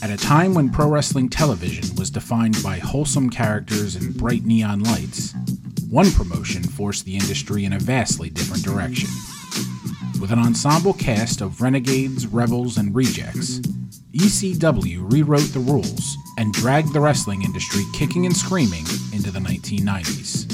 At a time when pro wrestling television was defined by wholesome characters and bright neon lights, one promotion forced the industry in a vastly different direction. With an ensemble cast of renegades, rebels, and rejects, ECW rewrote the rules and dragged the wrestling industry kicking and screaming into the 1990s.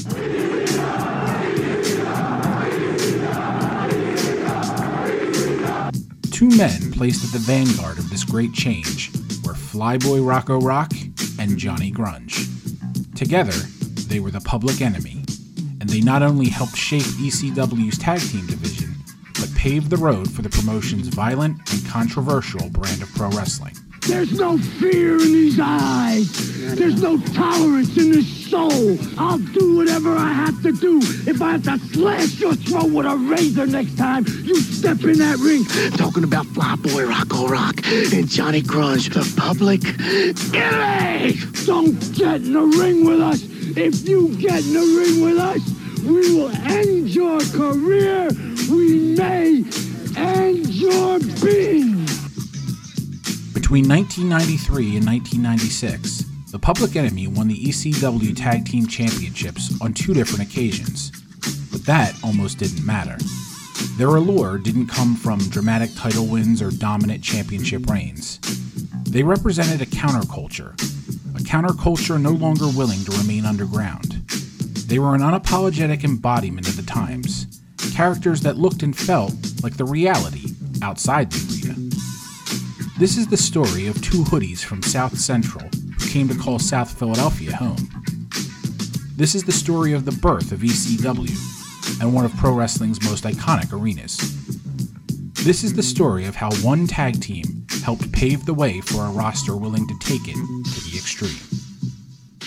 Two men placed at the vanguard of this great change were Flyboy Rocco Rock and Johnny Grunge. Together, they were the public enemy, and they not only helped shape ECW's tag team division, paved the road for the promotion's violent and controversial brand of pro wrestling. There's no fear in these eyes. There's no tolerance in this soul. I'll do whatever I have to do. If I have to slash your throat with a razor next time you step in that ring. Talking about Flyboy Rocco Rock and Johnny Grunge, the public enemy. Don't get in the ring with us. If you get in the ring with us, we will end your career. Between 1993 and 1996, the Public Enemy won the ECW Tag Team Championships on two different occasions, but that almost didn't matter. Their allure didn't come from dramatic title wins or dominant championship reigns. They represented a counterculture, a counterculture no longer willing to remain underground. They were an unapologetic embodiment of the times, characters that looked and felt like the reality outside the arena. This is the story of two hoodies from South Central who came to call South Philadelphia home. This is the story of the birth of ECW and one of pro wrestling's most iconic arenas. This is the story of how one tag team helped pave the way for a roster willing to take it to the extreme.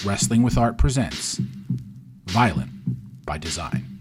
Wrestling with Art presents Violent by Design.